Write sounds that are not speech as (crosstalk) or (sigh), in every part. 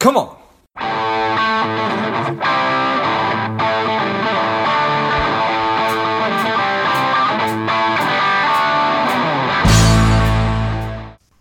Come on.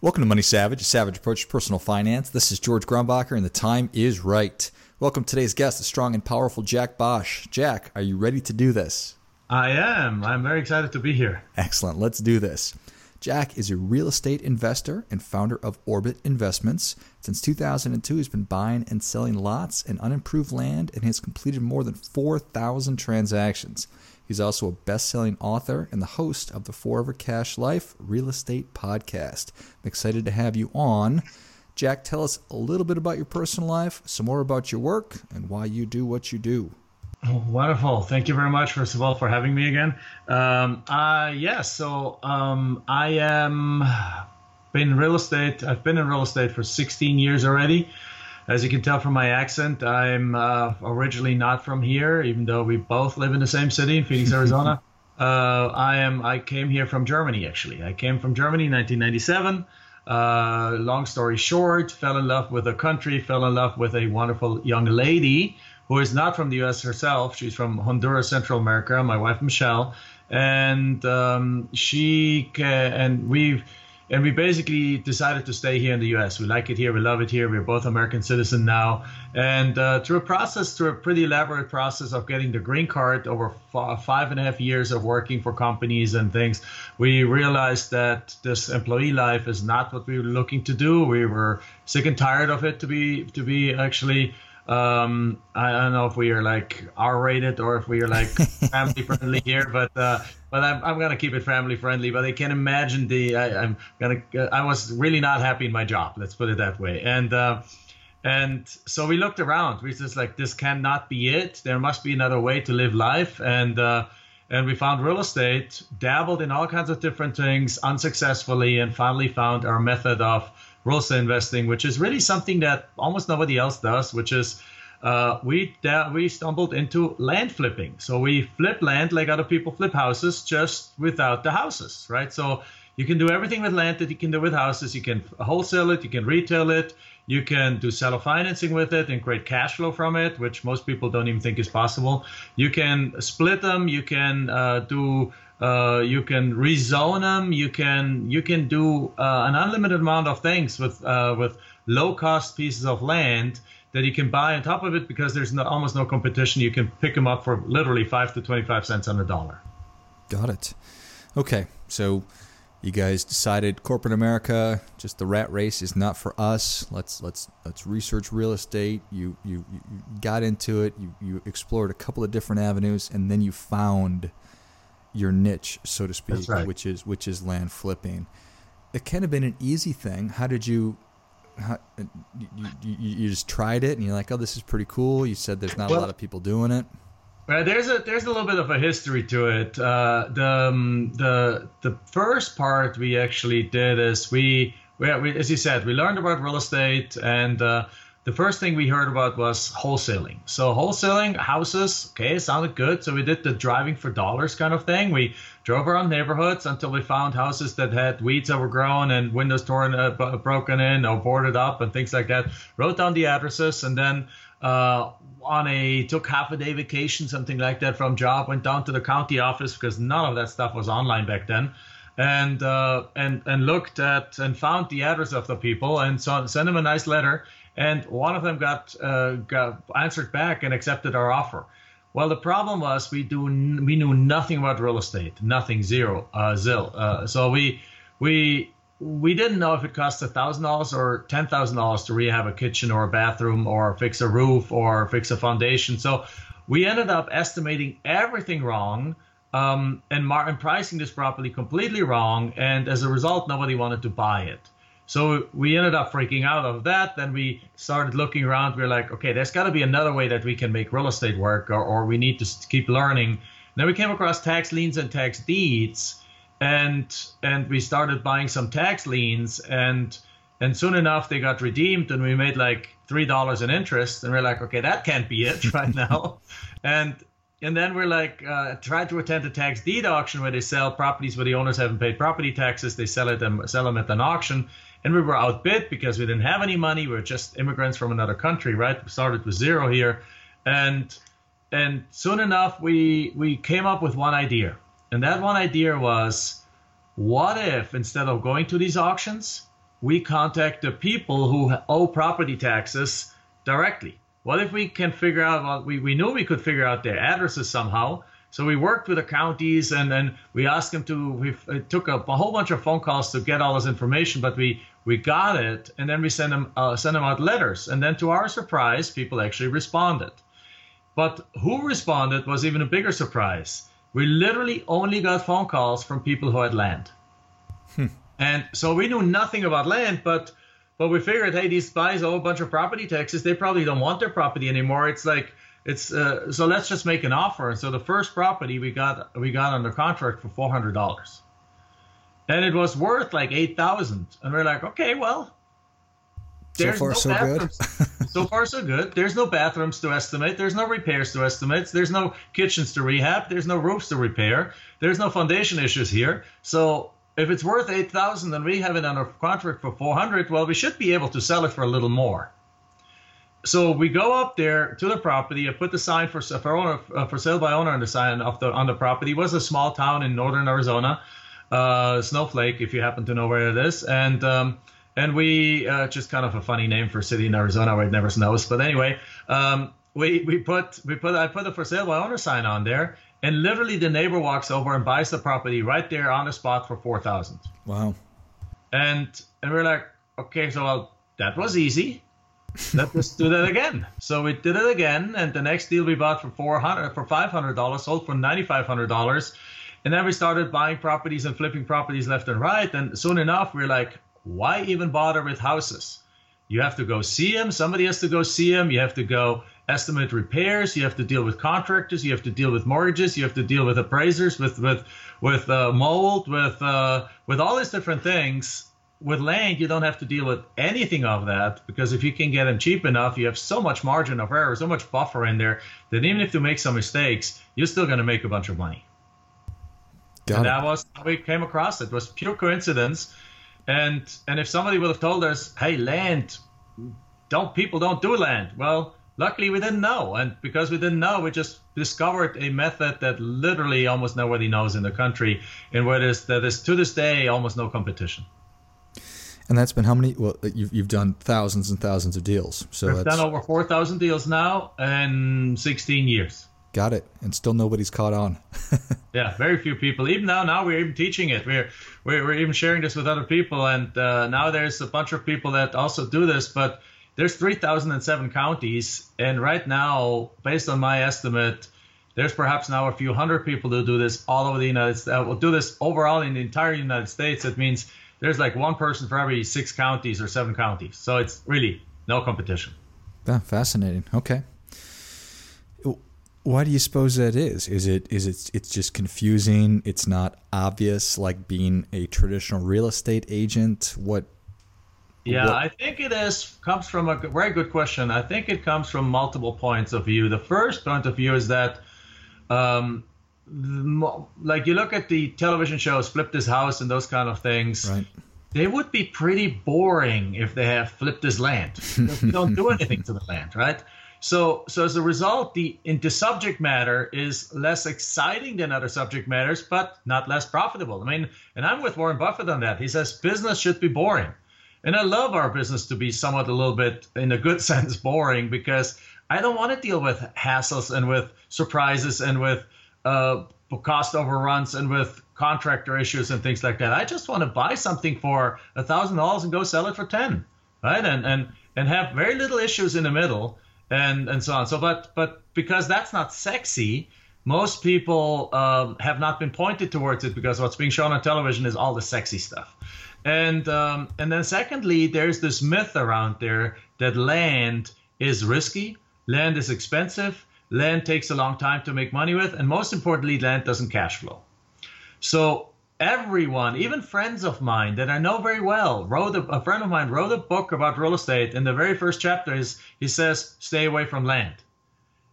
Welcome to Money Savage, a savage approach to personal finance. This is George Grumbacher, and the time is right. Welcome to today's guest, the strong and powerful Jack Bosch. Jack, are you ready to do this? I am. I'm very excited to be here. Excellent. Let's do this. Jack is a real estate investor and founder of Orbit Investments. Since 2002, he's been buying and selling lots and unimproved land and has completed more than 4,000 transactions. He's also a best selling author and the host of the Forever Cash Life Real Estate Podcast. I'm excited to have you on. Jack, tell us a little bit about your personal life, some more about your work, and why you do what you do. Oh, wonderful. Thank you very much, first of all, for having me again. Um, uh, yes, yeah, so um, I am been in real estate. I've been in real estate for 16 years already. As you can tell from my accent, I'm uh, originally not from here, even though we both live in the same city in Phoenix, (laughs) Arizona. uh, I am. I came here from Germany. Actually, I came from Germany in 1997. Uh, long story short, fell in love with the country, fell in love with a wonderful young lady who is not from the U.S. herself. She's from Honduras, Central America. My wife Michelle, and um, she and we've and we basically decided to stay here in the U.S. We like it here, we love it here. We're both American citizen now, and uh, through a process, through a pretty elaborate process of getting the green card over f- five and a half years of working for companies and things, we realized that this employee life is not what we were looking to do. We were sick and tired of it, to be to be actually um, I don't know if we are like R-rated or if we are like (laughs) family friendly here, but uh, but I'm, I'm gonna keep it family friendly. But I can imagine the I, am gonna I was really not happy in my job. Let's put it that way. And uh, and so we looked around. We just like this cannot be it. There must be another way to live life. And uh, and we found real estate, dabbled in all kinds of different things unsuccessfully, and finally found our method of estate investing, which is really something that almost nobody else does, which is uh, we we stumbled into land flipping. So we flip land like other people flip houses, just without the houses, right? So you can do everything with land that you can do with houses. You can wholesale it, you can retail it, you can do seller financing with it and create cash flow from it, which most people don't even think is possible. You can split them, you can uh, do uh, you can rezone them. You can you can do uh, an unlimited amount of things with uh, with low cost pieces of land that you can buy on top of it because there's no, almost no competition. You can pick them up for literally five to twenty five cents on the dollar. Got it. Okay, so you guys decided corporate America, just the rat race is not for us. Let's let's let's research real estate. You you, you got into it. You you explored a couple of different avenues, and then you found your niche, so to speak, right. which is which is land flipping. It can have been an easy thing. How did you? How, you, you, you just tried it and you're like, oh, this is pretty cool. You said there's not well, a lot of people doing it. Well, there's a there's a little bit of a history to it. Uh, the um, the the first part we actually did is we, we, we as you said we learned about real estate and uh, the first thing we heard about was wholesaling. So wholesaling houses, okay, sounded good. So we did the driving for dollars kind of thing. We drove around neighborhoods until we found houses that had weeds overgrown and windows torn, uh, b- broken in or boarded up and things like that. Wrote down the addresses and then uh, on a took half a day vacation, something like that from job, went down to the county office because none of that stuff was online back then and uh, and and looked at and found the address of the people and so, sent them a nice letter and one of them got, uh, got answered back and accepted our offer. Well, the problem was we do we knew nothing about real estate, nothing, zero, uh, zil. Uh, so we we we didn't know if it cost thousand dollars or ten thousand dollars to rehab a kitchen or a bathroom or fix a roof or fix a foundation. So we ended up estimating everything wrong um, and, mar- and pricing this property completely wrong. And as a result, nobody wanted to buy it. So we ended up freaking out of that. Then we started looking around. We are like, okay, there's got to be another way that we can make real estate work, or, or we need to keep learning. Then we came across tax liens and tax deeds, and and we started buying some tax liens, and and soon enough they got redeemed, and we made like three dollars in interest, and we're like, okay, that can't be it (laughs) right now, and and then we're like uh, try to attend a tax deed auction where they sell properties where the owners haven't paid property taxes. They sell it and sell them at an auction, and we were outbid because we didn't have any money. We were just immigrants from another country, right? We started with zero here, and and soon enough we we came up with one idea, and that one idea was, what if instead of going to these auctions, we contact the people who owe property taxes directly? What if we can figure out? Well, we we knew we could figure out their addresses somehow. So we worked with the counties and then we asked them to, we took a, a, whole bunch of phone calls to get all this information, but we, we got it and then we sent them, uh, sent them out letters. And then to our surprise, people actually responded. But who responded was even a bigger surprise. We literally only got phone calls from people who had land. Hmm. And so we knew nothing about land, but but we figured, hey, these guys owe a bunch of property taxes. They probably don't want their property anymore. It's like it's uh, so let's just make an offer. And so the first property we got we got under contract for four hundred dollars, and it was worth like eight thousand. And we're like, okay, well, so far no so bathrooms. good. (laughs) so far so good. There's no bathrooms to estimate. There's no repairs to estimate. There's no kitchens to rehab. There's no roofs to repair. There's no foundation issues here. So if it's worth eight thousand and we have it under contract for four hundred, well, we should be able to sell it for a little more so we go up there to the property. I put the sign for for, owner, uh, for sale by owner on the sign of the on the property. It was a small town in northern Arizona, uh, Snowflake, if you happen to know where it is, and um, and we uh, just kind of a funny name for a city in Arizona where it never snows. But anyway, um, we we put we put I put the for sale by owner sign on there, and literally the neighbor walks over and buys the property right there on the spot for four thousand. Wow. And and we're like, okay, so well, that was easy Let's do that again. So we did it again, and the next deal we bought for four hundred for five hundred dollars, sold for ninety five hundred dollars, and then we started buying properties and flipping properties left and right. And soon enough, we're like, why even bother with houses? You have to go see them. Somebody has to go see them. You have to go estimate repairs. You have to deal with contractors. You have to deal with mortgages. You have to deal with appraisers, with with with uh, mold, with uh, with all these different things with land, you don't have to deal with anything of that because if you can get them cheap enough, you have so much margin of error, so much buffer in there that even if you make some mistakes, you're still going to make a bunch of money. Got and it. that was how we came across it. It was pure coincidence. And and if somebody would have told us, hey, land, don't people don't do land. Well, luckily we didn't know. And because we didn't know, we just discovered a method that literally almost nobody knows in the country, and where there's that is to this day almost no competition. And that's been how many? Well, you've, you've done thousands and thousands of deals. So we've done over four thousand deals now in sixteen years. Got it. And still nobody's caught on. (laughs) yeah, very few people. Even now, now we're even teaching it. We're we're, we're even sharing this with other people, and uh, now there's a bunch of people that also do this. But there's 3,007 counties, and right now, based on my estimate, there's perhaps now a few hundred people who do this all over the United States. Uh, will do this overall in the entire United States. That means there's like one person for every six counties or seven counties. So it's really no competition. Yeah, fascinating. Okay. Why do you suppose that is? Is it is it it's just confusing? It's not obvious like being a traditional real estate agent. What yeah, what? I think it is comes from a very good question. I think it comes from multiple points of view. The first point of view is that um, like you look at the television shows flip this house and those kind of things right. they would be pretty boring if they have flipped this land. (laughs) They don't do anything to the land right? So so as a result the the subject matter is less exciting than other subject matters but not less profitable. I mean and i'm with warren buffett on that. He says business should be boring. And i love our business to be somewhat a little bit in a good (laughs) sense boring because i don't want to deal with hassles and with surprises and with uh, cost overruns and with contractor issues and things like that. I just want to buy something for a thousand dollars and go sell it for ten, right? And and and have very little issues in the middle and and so on. So, but but because that's not sexy, most people um, have not been pointed towards it because what's being shown on television is all the sexy stuff. And um, and then secondly, there's this myth around there that land is risky, land is expensive, Land takes a long time to make money with, and most importantly, land doesn't cash flow. So everyone, even friends of mine that I know very well, wrote a, a friend of mine wrote a book about real estate. And the very first chapter is he says, "Stay away from land."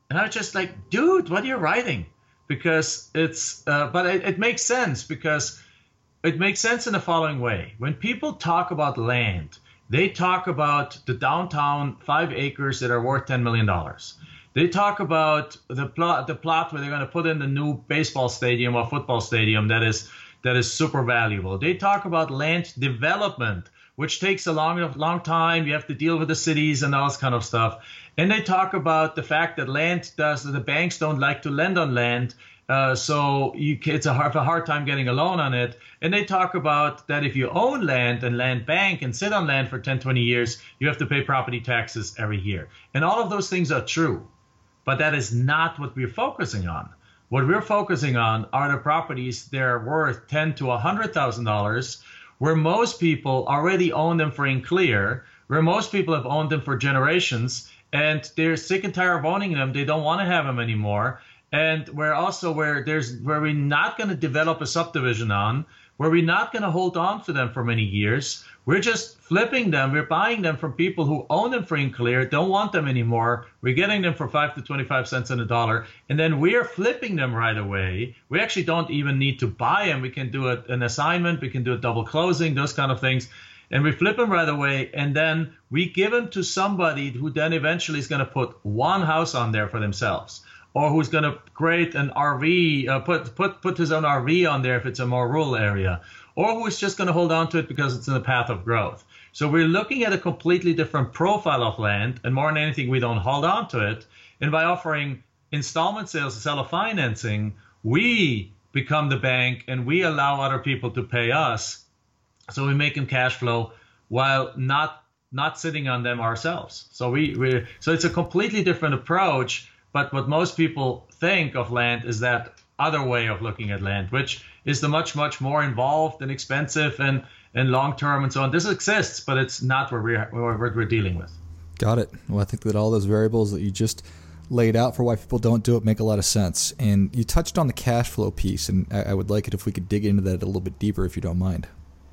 And I was just like, "Dude, what are you writing?" Because it's, uh, but it, it makes sense because it makes sense in the following way. When people talk about land, they talk about the downtown five acres that are worth $10 million. They talk about the plot, the plot where they're going to put in the new baseball stadium or football stadium that is that is super valuable. They talk about land development, which takes a long, long time. You have to deal with the cities and all this kind of stuff. And they talk about the fact that land does the banks don't like to lend on land, uh, so you, it's a hard, a hard time getting a loan on it. And they talk about that if you own land and land bank and sit on land for 10, 20 years, you have to pay property taxes every year. And all of those things are true, but that is not what we're focusing on. What we're focusing on are the properties that are worth ten to hundred thousand dollars, where most people already own them free and clear, where most people have owned them for generations, and they're sick and tired of owning them. They don't want to have them anymore, and where also where there's where we're not going to develop a subdivision on, where we're not going to hold on to them for many years. We're just flipping them. We're buying them from people who own them free and clear, don't want them anymore. We're getting them for five to 25 cents on a dollar. And then we're flipping them right away. We actually don't even need to buy them. We can do a, an assignment, we can do a double closing, those kind of things. And we flip them right away. And then we give them to somebody who then eventually is going to put one house on there for themselves or who's going to create an RV, uh, put put put his own RV on there if it's a more rural area, or who's just going to hold on to it because it's in the path of growth. So we're looking at a completely different profile of land, and more than anything, we don't hold on to it. And by offering installment sales and seller financing, we become the bank and we allow other people to pay us. So we make them cash flow while not not sitting on them ourselves. So we we so it's a completely different approach but what most people think of land is that other way of looking at land, which is the much, much more involved and expensive and, and long term and so on. This exists, but it's not what we're, what we're dealing with. Got it. Well, I think that all those variables that you just laid out for why people don't do it make a lot of sense. And you touched on the cash flow piece, and I, I would like it if we could dig into that a little bit deeper, if you don't mind.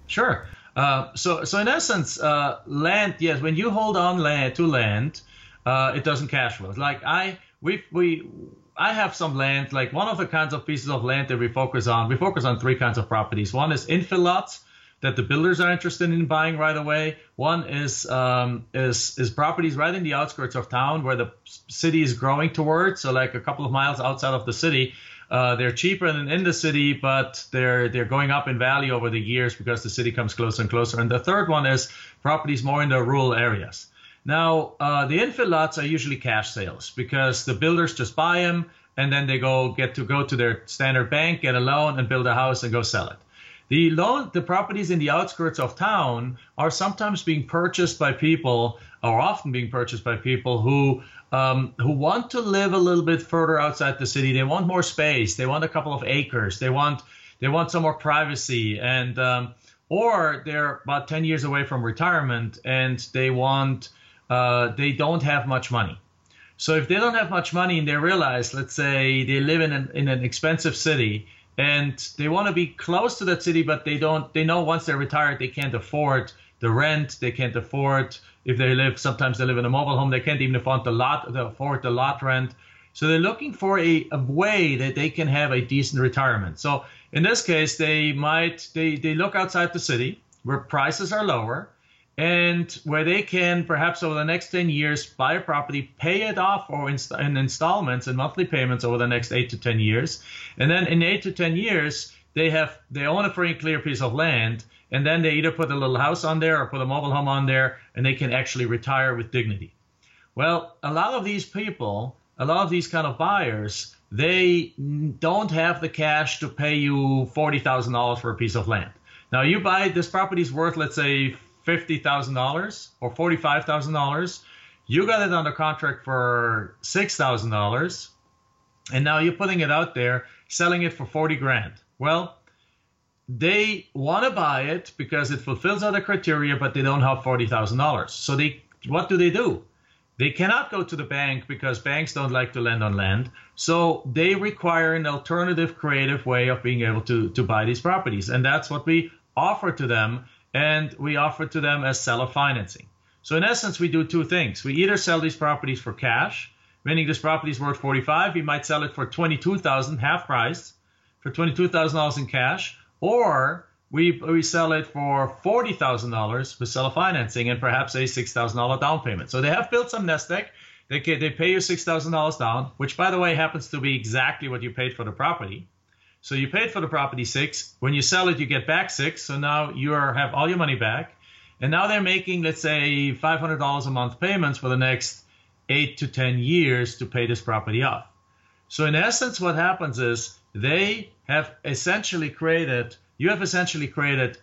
Sure. Uh, so, so in essence, uh, land, yes, when you hold on land to land, uh, it doesn't cash flow. Like I, we we I have some land, like one of the kinds of pieces of land that we focus on. We focus on three kinds of properties. One is infill lots that the builders are interested in buying right away. One is um, is is properties right in the outskirts of town where the city is growing towards, so like a couple of miles outside of the city. Uh, they're cheaper than in the city, but they're they're going up in value over the years because the city comes closer and closer. And the third one is properties more in the rural areas. Now, uh, the infill lots are usually cash sales because the builders just buy them and then they go get to go to their standard bank, get a loan, and build a house and go sell it. The loan, the properties in the outskirts of town are sometimes being purchased by people, or often being purchased by people who um, who want to live a little bit further outside the city. They want more space. They want a couple of acres. They want they want some more privacy, and um, or they're about 10 years away from retirement and they want uh, they don't have much money. So if they don't have much money and they realize, let's say they live in an, in an expensive city and they want to be close to that city, but they don't, they know once they're retired, they can't afford the rent, they can't afford, if they live, sometimes they live in a mobile home, they can't even afford the lot, afford the lot rent. So they're looking for a, a way that they can have a decent retirement. So in this case, they might, they, they look outside the city where prices are lower and where they can perhaps over the next 10 years buy a property, pay it off or in, in installments and monthly payments over the next 8 to 10 years. And then in 8 to 10 years, they have they own a free and clear piece of land and then they either put a little house on there or put a mobile home on there and they can actually retire with dignity. Well, a lot of these people, a lot of these kind of buyers, they don't have the cash to pay you $40,000 for a piece of land. Now you buy this property's worth let's say $50,000 or $45,000. You got it under contract for $6,000 and now you're putting it out there selling it for 40 grand. Well, they want to buy it because it fulfills other criteria, but they don't have $40,000. So they what do they do? They cannot go to the bank because banks don't like to lend on land. So they require an alternative creative way of being able to, to buy these properties. And that's what we offer to them and we offer to them as seller financing. So in essence, we do two things. We either sell these properties for cash, meaning this property is worth 45, we might sell it for 22,000 half price, for $22,000 in cash, or we we sell it for forty thousand dollars with seller financing and perhaps a six thousand dollar down payment. So they have built some nest egg. They they pay you six thousand dollars down, which by the way happens to be exactly what you paid for the property. So you paid for the property six. When you sell it, you get back six. So now you are, have all your money back. And now they're making, let's say, $500 a month payments for the next eight to 10 years to pay this property off. So in essence, what happens is they have essentially created, you have essentially created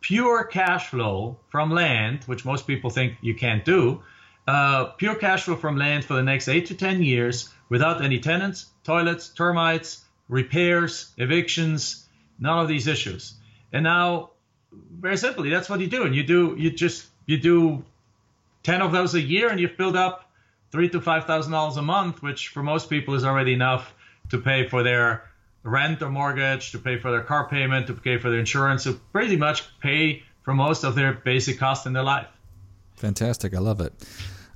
pure cash flow from land, which most people think you can't do, uh, pure cash flow from land for the next eight to 10 years without any tenants, toilets, termites, repairs, evictions, none of these issues. And now, very simply, that's what you do. And you do, you just, you do 10 of those a year and you've built up three to $5,000 a month, which for most people is already enough to pay for their rent or mortgage, to pay for their car payment, to pay for their insurance, to pretty much pay for most of their basic costs in their life. Fantastic. I love it.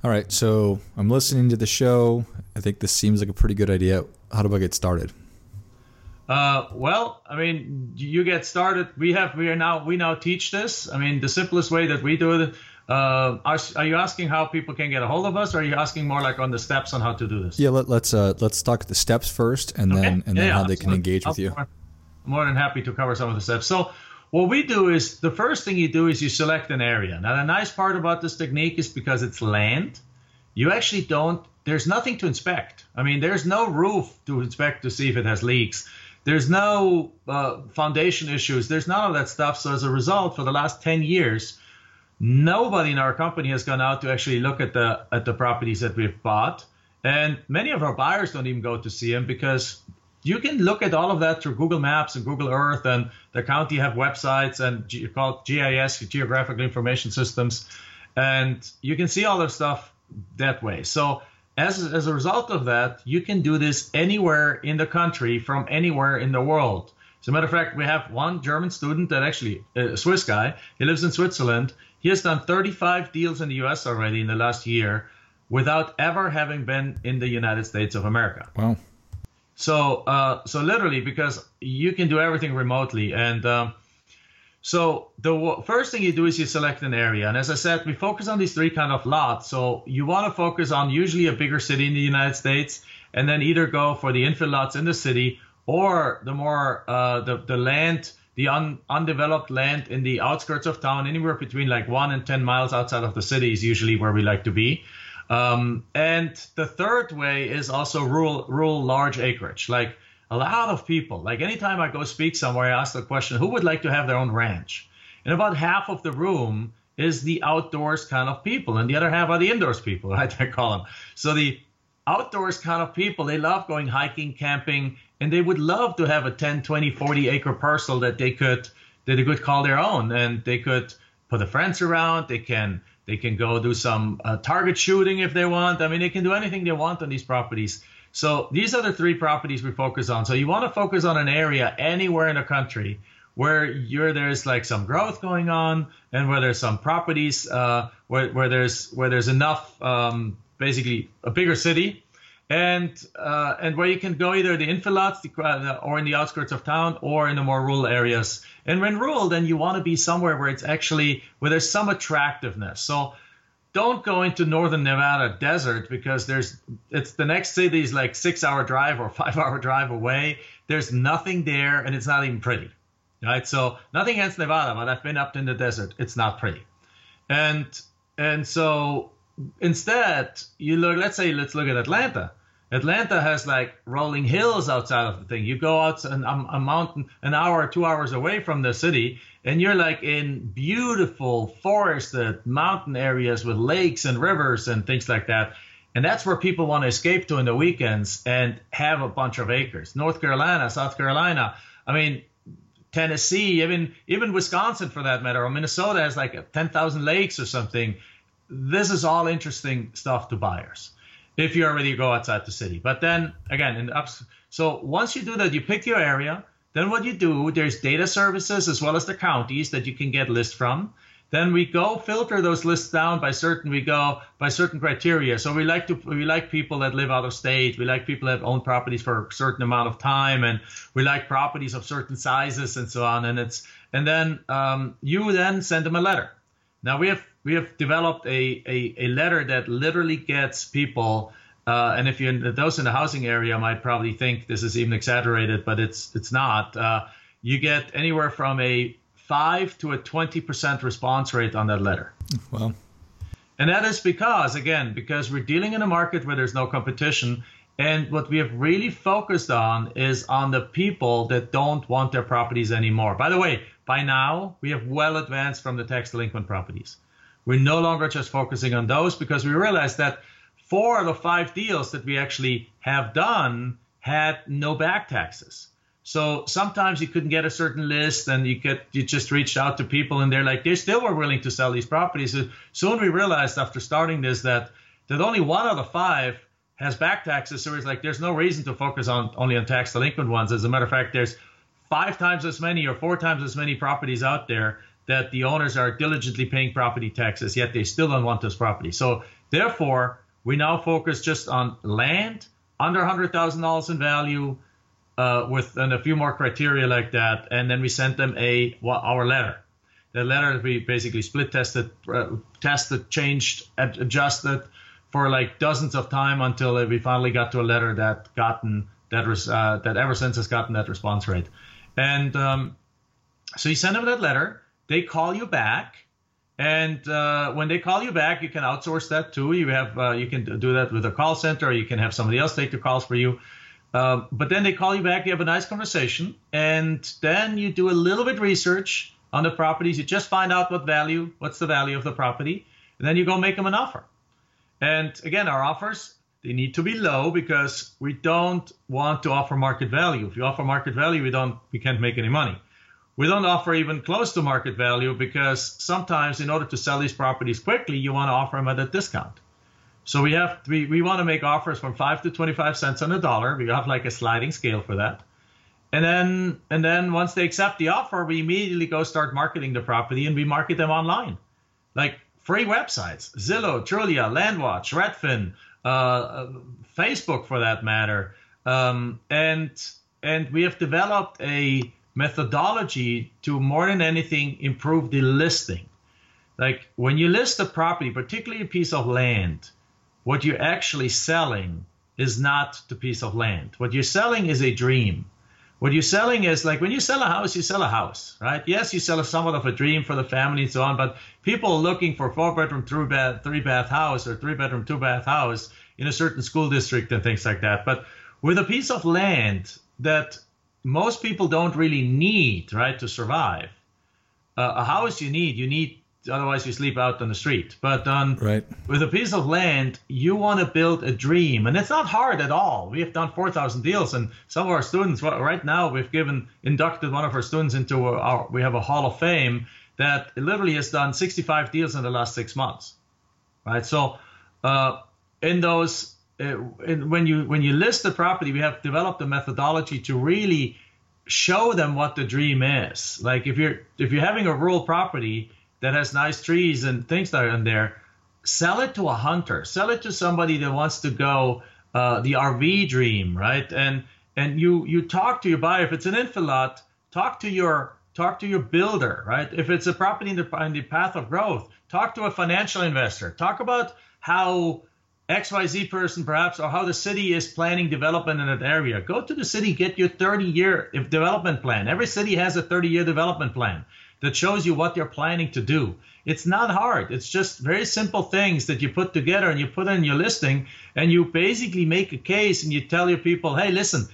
All right. So I'm listening to the show. I think this seems like a pretty good idea. How do I get started? Uh, well, I mean, you get started. We have, we are now, we now teach this. I mean, the simplest way that we do it. Uh, are, are you asking how people can get a hold of us, or are you asking more like on the steps on how to do this? Yeah, let, us uh, let's talk the steps first, and okay. then and yeah, then yeah. how they can engage with you. More, more than happy to cover some of the steps. So, what we do is the first thing you do is you select an area. Now, the nice part about this technique is because it's land, you actually don't. There's nothing to inspect. I mean, there's no roof to inspect to see if it has leaks there's no uh, foundation issues. There's none of that stuff. So as a result, for the last 10 years, nobody in our company has gone out to actually look at the at the properties that we've bought. And many of our buyers don't even go to see them because you can look at all of that through Google Maps and Google Earth, and the county have websites and G- called GIS, Geographical Information Systems, and you can see all their stuff that way. So as, as a result of that, you can do this anywhere in the country from anywhere in the world. As a matter of fact, we have one German student that actually, a Swiss guy, he lives in Switzerland. He has done 35 deals in the US already in the last year without ever having been in the United States of America. Wow. So, uh, so literally, because you can do everything remotely. And um, so the first thing you do is you select an area. And as I said, we focus on these three kind of lots. So you want to focus on usually a bigger city in the United States, and then either go for the infill lots in the city or the more uh, the the land, the un, undeveloped land in the outskirts of town, anywhere between like one and ten miles outside of the city is usually where we like to be. Um, and the third way is also rural rural large acreage, like a lot of people, like anytime I go speak somewhere, I ask the question, who would like to have their own ranch? And about half of the room is the outdoors kind of people, and the other half are the indoors people, (laughs) right? I call them. So the outdoors kind of people, they love going hiking, camping, and they would love to have a 10, 20, 40 acre parcel that they could that they could call their own, and they could put the friends around. They can they can go do some uh, target shooting if they want. I mean, they can do anything they want on these properties. So these are the three properties we focus on. So you want to focus on an area anywhere in the country where you're there's like some growth going on and where there's some properties uh, where, where there's where there's enough um, basically a bigger city and uh, and where you can go either the infill or in the outskirts of town or in the more rural areas. And when rural, then you want to be somewhere where it's actually where there's some attractiveness. So don't go into northern Nevada desert because there's it's the next city is like six hour drive or (laughs) five hour drive away. There's nothing there and it's not even pretty. Right? So nothing against Nevada, but I've been up in the desert. It's not pretty. And and so instead you look let's say let's look at Atlanta. Atlanta has like rolling hills outside of the thing. You go out an, um, a mountain an hour two hours away from the city, and you're like in beautiful forested mountain areas with lakes and rivers and things like that. And that's where people want to escape to in the weekends and have a bunch of acres. North Carolina, South Carolina, I mean, Tennessee, even even Wisconsin for that matter, or Minnesota has like 10,000 lakes or something. This is all interesting stuff to buyers if you already go outside the city. But then again, in the ups, so once you do that, you pick your area. Then what you do, there's data services as well as the counties that you can get lists from. Then we go filter those lists down by certain we go by certain criteria. So we like to we like people that live out of state. We like people that own properties for a certain amount of time, and we like properties of certain sizes and so on. And it's and then um, you then send them a letter. Now we have we have developed a, a, a letter that literally gets people. Uh, and if you those in the housing area might probably think this is even exaggerated, but it's it's not. Uh, you get anywhere from a five to a twenty percent response rate on that letter. Well, and that is because again because we're dealing in a market where there's no competition, and what we have really focused on is on the people that don't want their properties anymore. By the way, by now we have well advanced from the tax delinquent properties. We're no longer just focusing on those because we realized that four out of five deals that we actually have done had no back taxes. So sometimes you couldn't get a certain list and you get you just reached out to people and they're like they still were willing to sell these properties. So soon we realized after starting this that that only one out of five has back taxes. So it's like there's no reason to focus on only on tax delinquent ones. As a matter of fact, there's five times as many or four times as many properties out there that the owners are diligently paying property taxes, yet they still don't want those properties. So therefore, we now focus just on land under $100,000 in value uh, with and a few more criteria like that, and then we sent them a well, our letter. The letter we basically split tested, uh, tested, changed, adjusted for like dozens of time until we finally got to a letter that gotten that was uh, that ever since has gotten that response rate. And um, so you send them that letter. They call you back, and uh, when they call you back, you can outsource that too. You have uh, you can do that with a call center, or you can have somebody else take the calls for you. Um, but then they call you back, you have a nice conversation, and then you do a little bit research on the properties. You just find out what value, what's the value of the property, and then you go make them an offer. And again, our offers they need to be low because we don't want to offer market value. If you offer market value, we don't we can't make any money. We don't offer even close to market value because sometimes in order to sell these properties quickly, you want to offer them at a discount. So we have we, we want to make offers from five to 25 cents on the dollar. We have like a sliding scale for that. And then and then once they accept the offer, we immediately go start marketing the property and we market them online. Like free websites, Zillow, Trulia, Landwatch, Redfin, Facebook for that matter. Um, and and we have developed a methodology to more than anything improve the listing. Like when you list a property, particularly a piece of land, what you're actually selling is not the piece of land. What you're selling is a dream. What you're selling is like when you sell a house, you sell a house, right? Yes, you sell a somewhat of a dream for the family and so on, but people are looking for four bedroom, three bath, three bath house or three bedroom, two bath house in a certain school district and things like that. But with a piece of land that most people don't really need, right, to survive, uh, a house you need, you need otherwise you sleep out on the street. But um, right. with a piece of land, you want to build a dream, and it's not hard at all. We have done 4,000 deals, and some of our students right now we've given inducted one of our students into our we have a Hall of Fame that literally has done 65 deals in the last six months, right? So uh, in those. Uh, in, when you when you list the property, we have developed a methodology to really show them what the dream is. Like if you're if you're having a rural property, that has nice trees and things that are in there, sell it to a hunter. Sell it to somebody that wants to go uh, the RV dream, right? And and you you talk to your buyer. If it's an infill lot, talk to your talk to your builder, right? If it's a property in the, in the path of growth, talk to a financial investor. Talk about how XYZ person perhaps or how the city is planning development in that area. Go to the city, get your 30 year development plan. Every city has a 30 year development plan that shows you what you're planning to do. It's not hard. It's just very simple things that you put together and you put in your listing and you basically make a case and you tell your people, hey, listen,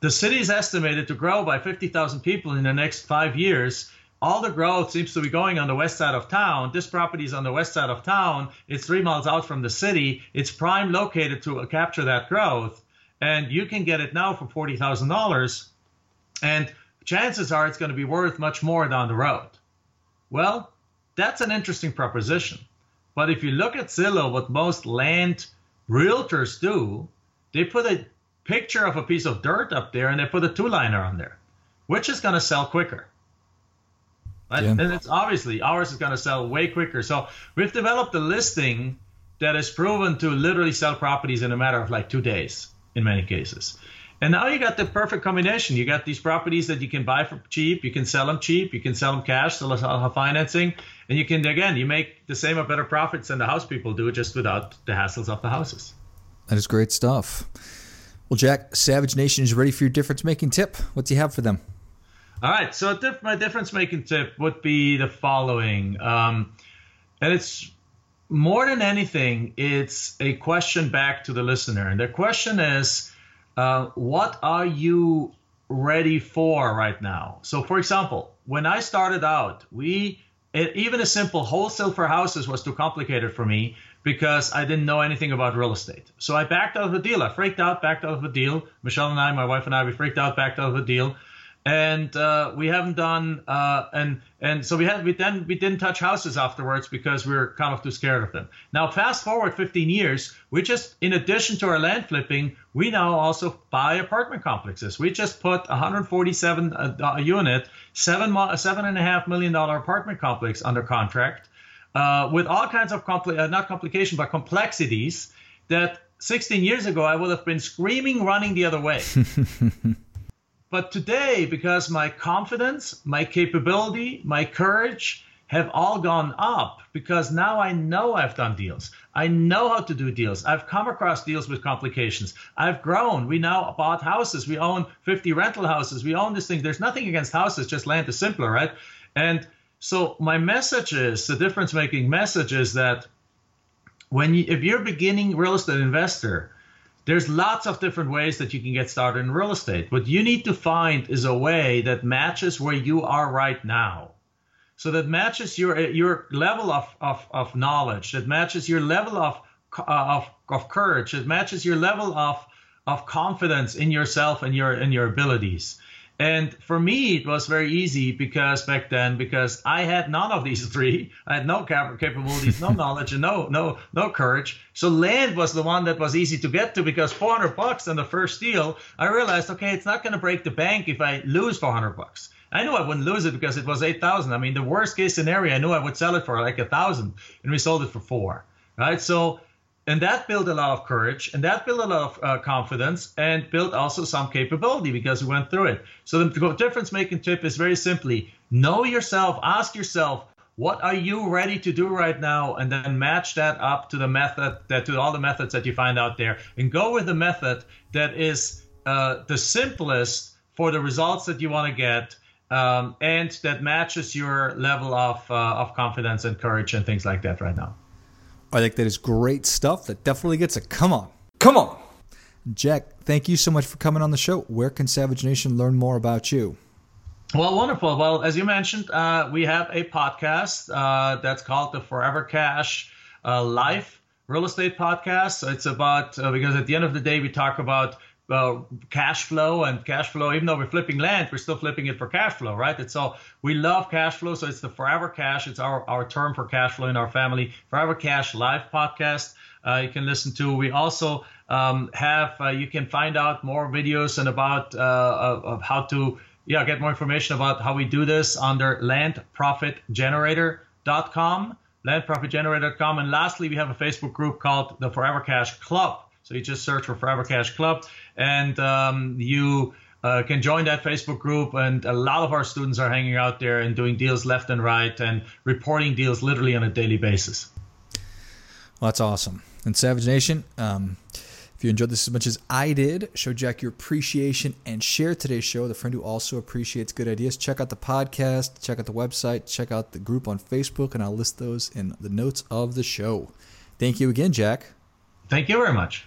the city is estimated to grow by 50,000 people in the next five years. All the growth seems to be going on the west side of town. This property is on the west side of town. It's three miles out from the city. It's prime located to capture that growth. And you can get it now for $40,000. And chances are it's going to be worth much more down the road. Well, that's an interesting proposition. But if you look at Zillow, what most land realtors do, they put a picture of a piece of dirt up there and they put a two liner on there, which is going to sell quicker. Right? Yeah. And it's obviously ours is going to sell way quicker. So we've developed a listing that is proven to literally sell properties in a matter of like two days in many cases. And now you got the perfect combination. You got these properties that you can buy for cheap, you can sell them cheap, you can sell them cash, sell them financing, and you can again you make the same or better profits than the house people do, just without the hassles of the houses. That is great stuff. Well, Jack, Savage Nation is ready for your difference making tip. What do you have for them? All right, so my difference making tip would be the following, um, and it's more than anything, it's a question back to the listener, and the question is uh, what are you ready for right now? So, for example, when I started out, we even a simple wholesale for houses was too complicated for me because I didn't know anything about real estate. So I backed out of a deal. I freaked out, backed out of a deal. Michelle and I, my wife and I, we freaked out, backed out of a deal and uh, we haven't done uh, and and so we had we then we didn't touch houses afterwards because we were kind of too scared of them. Now fast forward 15 years, we just in addition to our land flipping, we now also buy apartment complexes. We just put 147 a, unit, seven seven and a half million dollar apartment complex under contract uh, with all kinds of compli- uh, not complication but complexities that 16 years ago I would have been screaming running the other way. (laughs) But today, because my confidence, my capability, my courage have all gone up because now I know I've done deals. I know how to do deals. I've come across deals with complications. I've grown. We now bought houses. We own 50 rental houses. We own this thing. There's nothing against houses, just land is simpler, right? And so my message is the difference making message is that when you, if you're beginning real estate investor, there's lots of different ways that you can get started in real estate. What you need to find is a way that matches where you are right now. So that matches your your level of, of, of knowledge, that matches your level of, uh, of, of courage, that matches your level of, of confidence in yourself and your in your abilities. And for me, it was very easy because back then, because I had none of these (laughs) three, I had no capabilities, no (laughs) knowledge, and no no no courage. So land was the one that was easy to get to because 400 bucks on the first deal, I realized, okay, it's not going to break the bank if I lose 400 bucks. I knew I wouldn't lose it because it was 8,000. I mean, the worst case scenario, I knew I would sell it for like a thousand, and we sold it for four, right? So and that built a lot of courage and that built a lot of uh, confidence and built also some capability because we went through it. So the difference making tip is very simply know yourself ask yourself what are you ready to do right now? And then match that up to the method that to all the methods that you find out there. And go with the method that is uh, the simplest for the results that you want to get um, and that matches your level of, uh, of confidence and courage and things like that right now I think that is great stuff. That definitely gets a come on. Come on. Jack, thank you so much for coming on the show. Where can Savage Nation learn more about you? Well, wonderful. Well, as you mentioned, uh, we have a podcast uh, that's called the Forever Cash uh, Life Real Estate Podcast. So it's about, uh, because at the end of the day, we talk about uh, cash flow and cash flow. Even though we're flipping land, we're still flipping it for cash flow, right? It's so we love cash flow, so it's the Forever Cash. It's our our term for cash flow in our family. Forever Cash Live podcast. Uh, you can listen to. We also um, have uh, you can find out more videos and about uh, of, of how to yeah get more information about how we do this under landprofitgenerator.com landprofitgenerator.com and lastly we have a facebook group called the forever cash club so you just search for Forever Cash Club, and um, you uh, can join that Facebook group. And a lot of our students are hanging out there and doing deals left and right and reporting deals literally on a daily basis. Well, that's awesome. And Savage Nation, um, if you enjoyed this as much as I did, show Jack your appreciation and share today's show. The friend who also appreciates good ideas. Check out the podcast, check out the website, check out the group on Facebook, and I'll list those in the notes of the show. Thank you again, Jack. Thank you very much.